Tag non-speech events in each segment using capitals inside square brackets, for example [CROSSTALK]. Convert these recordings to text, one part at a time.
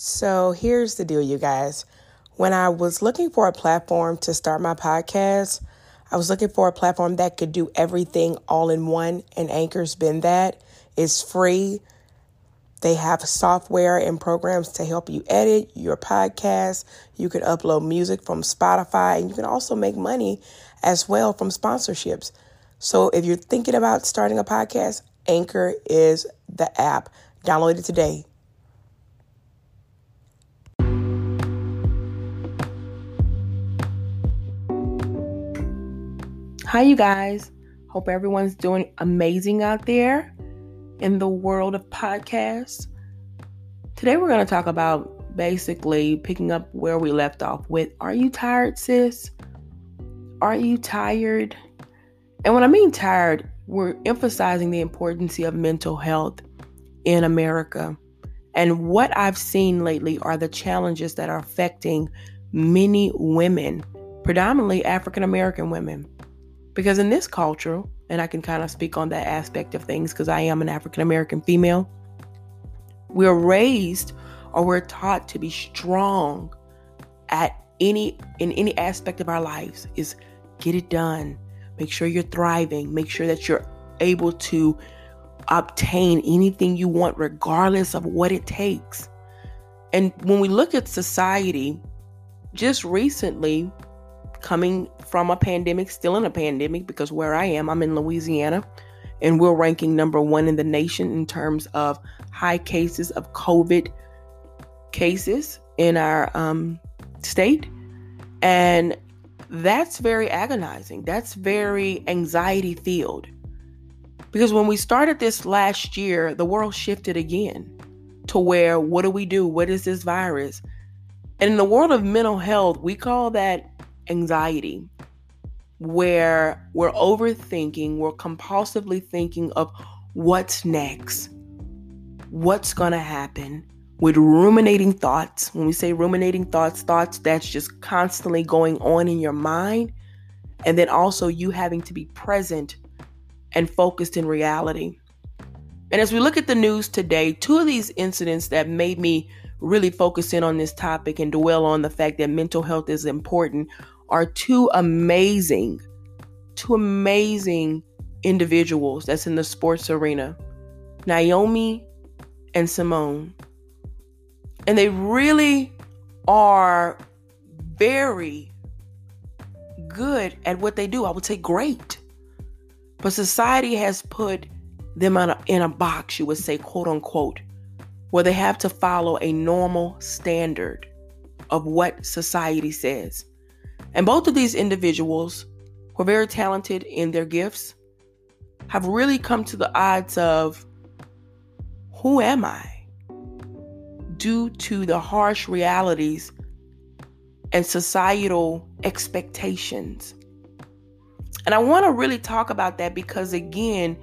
So here's the deal, you guys. When I was looking for a platform to start my podcast, I was looking for a platform that could do everything all in one, and Anchor's been that. It's free. They have software and programs to help you edit your podcast. You can upload music from Spotify, and you can also make money as well from sponsorships. So if you're thinking about starting a podcast, Anchor is the app. Download it today. Hi, you guys. Hope everyone's doing amazing out there in the world of podcasts. Today, we're going to talk about basically picking up where we left off with Are you tired, sis? Are you tired? And when I mean tired, we're emphasizing the importance of mental health in America. And what I've seen lately are the challenges that are affecting many women, predominantly African American women. Because in this culture, and I can kind of speak on that aspect of things because I am an African American female, we're raised or we're taught to be strong at any in any aspect of our lives is get it done. Make sure you're thriving. Make sure that you're able to obtain anything you want regardless of what it takes. And when we look at society, just recently coming from a pandemic, still in a pandemic, because where I am, I'm in Louisiana, and we're ranking number one in the nation in terms of high cases of COVID cases in our um, state. And that's very agonizing. That's very anxiety filled. Because when we started this last year, the world shifted again to where what do we do? What is this virus? And in the world of mental health, we call that anxiety where we're overthinking, we're compulsively thinking of what's next, what's going to happen, with ruminating thoughts. When we say ruminating thoughts, thoughts that's just constantly going on in your mind, and then also you having to be present and focused in reality. And as we look at the news today, two of these incidents that made me really focus in on this topic and dwell on the fact that mental health is important are two amazing, two amazing individuals that's in the sports arena Naomi and Simone. And they really are very good at what they do. I would say great. But society has put them in a, in a box, you would say, quote unquote, where they have to follow a normal standard of what society says. And both of these individuals, who are very talented in their gifts, have really come to the odds of who am I? Due to the harsh realities and societal expectations. And I want to really talk about that because, again,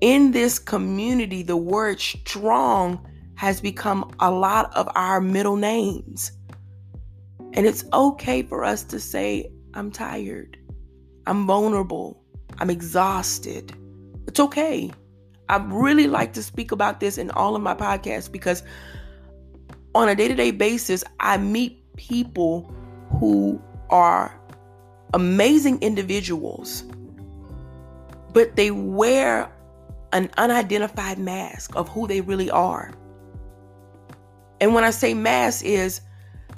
in this community, the word strong has become a lot of our middle names. And it's okay for us to say, I'm tired, I'm vulnerable, I'm exhausted. It's okay. I really like to speak about this in all of my podcasts because on a day to day basis, I meet people who are amazing individuals, but they wear an unidentified mask of who they really are. And when I say mask is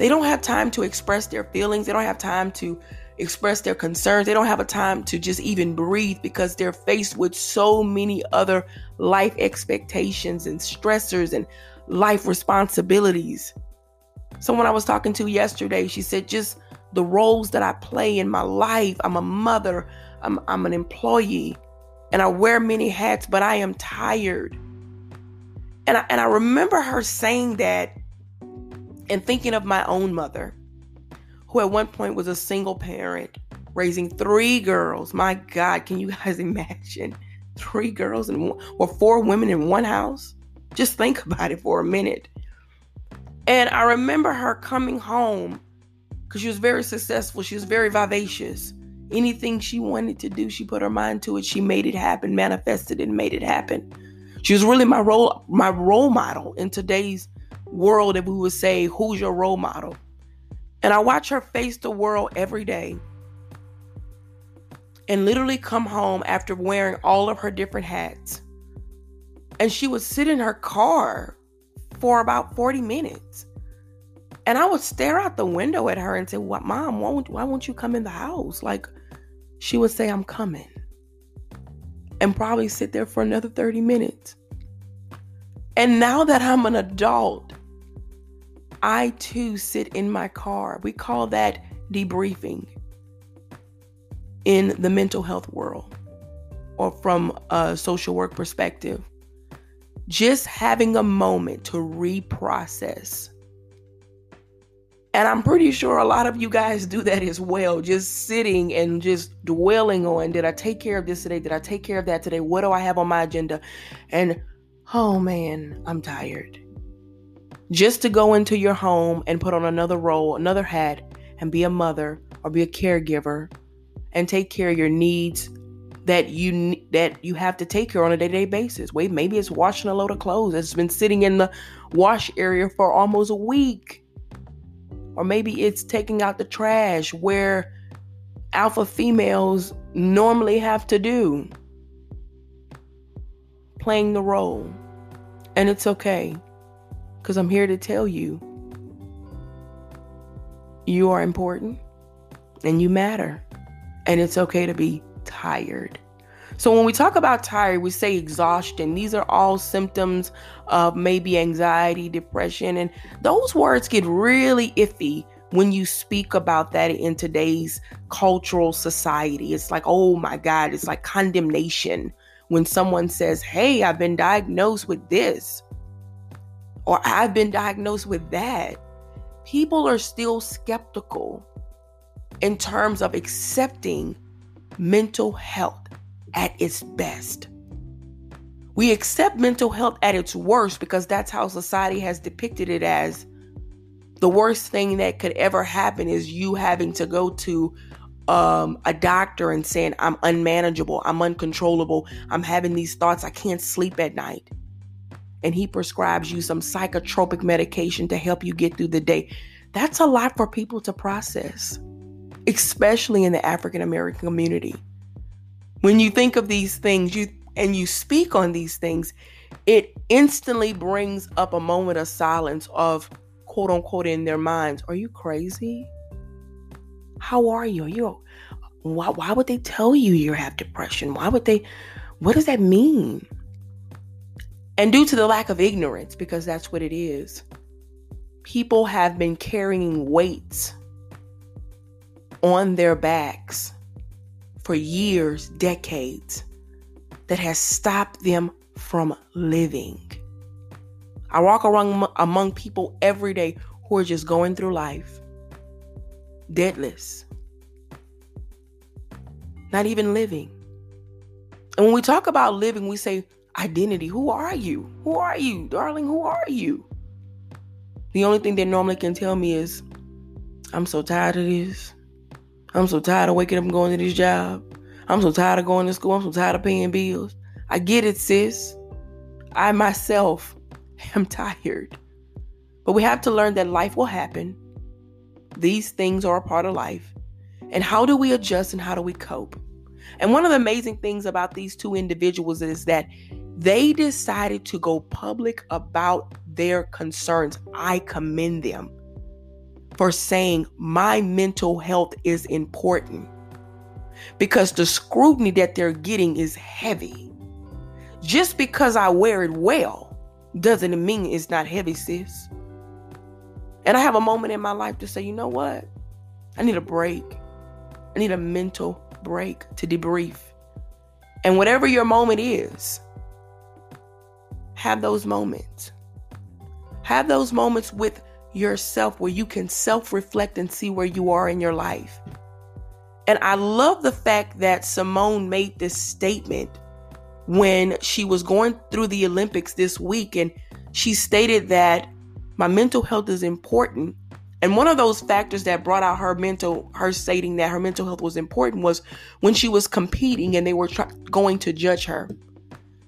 they don't have time to express their feelings. They don't have time to express their concerns. They don't have a time to just even breathe because they're faced with so many other life expectations and stressors and life responsibilities. Someone I was talking to yesterday, she said, just the roles that I play in my life. I'm a mother, I'm, I'm an employee, and I wear many hats, but I am tired. And I, and I remember her saying that and thinking of my own mother, who at one point was a single parent, raising three girls. My God, can you guys [LAUGHS] imagine? Three girls and or four women in one house? Just think [LAUGHS] about it for a minute. And I remember her coming home because she was very successful. She was very vivacious. Anything she wanted to do, she put her mind to it. She made it happen, manifested and made it happen. She was really my role, my role model in today's world if we would say, Who's your role model? And I watch her face the world every day and literally come home after wearing all of her different hats. And she would sit in her car for about 40 minutes. And I would stare out the window at her and say, What, mom, why won't, why won't you come in the house? Like, she would say, I'm coming. And probably sit there for another 30 minutes. And now that I'm an adult, I too sit in my car. We call that debriefing in the mental health world or from a social work perspective. Just having a moment to reprocess. And I'm pretty sure a lot of you guys do that as well. Just sitting and just dwelling on did I take care of this today? Did I take care of that today? What do I have on my agenda? And oh man, I'm tired. Just to go into your home and put on another role, another hat, and be a mother or be a caregiver and take care of your needs that you that you have to take care on a day-to-day basis. Wait, maybe it's washing a load of clothes that's been sitting in the wash area for almost a week. Or maybe it's taking out the trash where alpha females normally have to do. Playing the role. And it's okay. Cuz I'm here to tell you you are important and you matter. And it's okay to be tired. So when we talk about tired, we say exhaustion. These are all symptoms of maybe anxiety, depression, and those words get really iffy when you speak about that in today's cultural society. It's like, oh my God, it's like condemnation when someone says, hey, I've been diagnosed with this, or I've been diagnosed with that. People are still skeptical in terms of accepting mental health at its best. We accept mental health at its worst because that's how society has depicted it as the worst thing that could ever happen is you having to go to um, a doctor and saying, I'm unmanageable, I'm uncontrollable, I'm having these thoughts, I can't sleep at night. And he prescribes you some psychotropic medication to help you get through the day. That's a lot for people to process especially in the African American community. When you think of these things, you and you speak on these things, it instantly brings up a moment of silence of quote unquote in their minds. Are you crazy? How are you? Are you why, why would they tell you you have depression? Why would they what does that mean? And due to the lack of ignorance, because that's what it is, people have been carrying weights on their backs for years, decades, that has stopped them from living. I walk around among people every day who are just going through life, deadless, not even living. And when we talk about living, we say identity. Who are you? Who are you, darling? Who are you? The only thing they normally can tell me is, I'm so tired of this. I'm so tired of waking up and going to this job. I'm so tired of going to school. I'm so tired of paying bills. I get it, sis. I myself [LAUGHS] am tired. But we have to learn that life will happen. These things are a part of life. And how do we adjust and how do we cope? And one of the amazing things about these two individuals is that they decided to go public about their concerns. I commend them for saying my mental health is important because the scrutiny that they're getting is heavy. Just because I wear it well doesn't mean it's not heavy, sis. And I have a moment in my life to say, you know what? I need a break. I need a mental break to debrief. And whatever your moment is, have those moments. Have those moments with yourself where you can self reflect and see where you are in your life. And I love the fact that Simone made this statement when she was going through the Olympics this week. And she stated that my mental health is important. And one of those factors that brought out her mental, her stating that her mental health was important was when she was competing and they were try- going to judge her.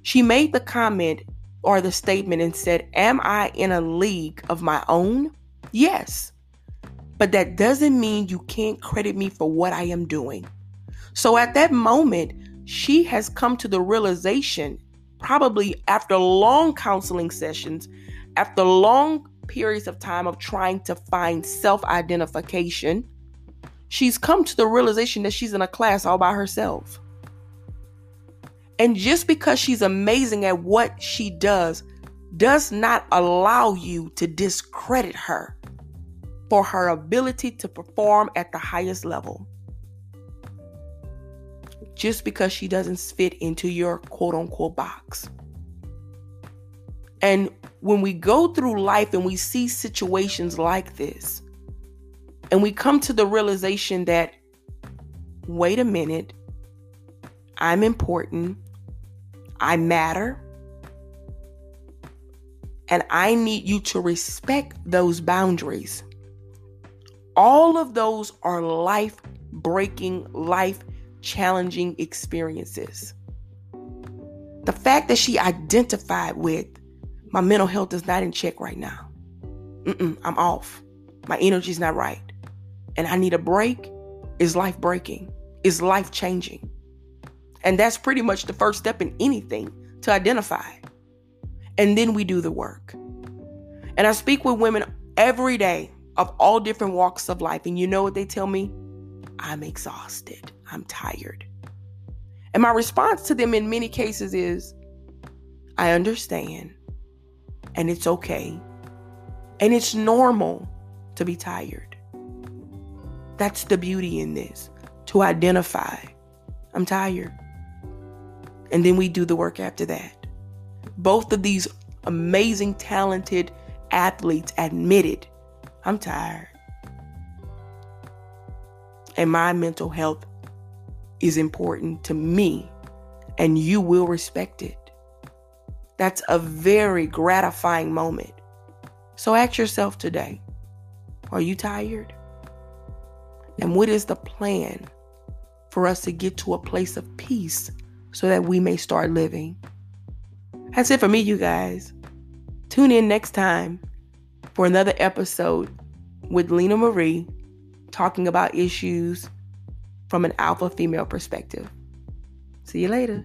She made the comment or the statement and said, Am I in a league of my own? Yes. But that doesn't mean you can't credit me for what I am doing. So at that moment, she has come to the realization, probably after long counseling sessions, after long periods of time of trying to find self identification, she's come to the realization that she's in a class all by herself. And just because she's amazing at what she does, does not allow you to discredit her for her ability to perform at the highest level. Just because she doesn't fit into your quote unquote box. And when we go through life and we see situations like this, and we come to the realization that, wait a minute, I'm important, I matter, and I need you to respect those boundaries. All of those are life breaking, life challenging experiences. The fact that she identified with my mental health is not in check right now. Mm-mm, I'm off. My energy's not right. And I need a break is life breaking, is life changing. And that's pretty much the first step in anything to identify. And then we do the work. And I speak with women every day of all different walks of life. And you know what they tell me? I'm exhausted. I'm tired. And my response to them in many cases is I understand and it's okay. And it's normal to be tired. That's the beauty in this to identify I'm tired. And then we do the work after that. Both of these amazing, talented athletes admitted I'm tired. And my mental health is important to me, and you will respect it. That's a very gratifying moment. So ask yourself today are you tired? And what is the plan for us to get to a place of peace so that we may start living? That's it for me, you guys. Tune in next time for another episode with Lena Marie talking about issues from an alpha female perspective. See you later.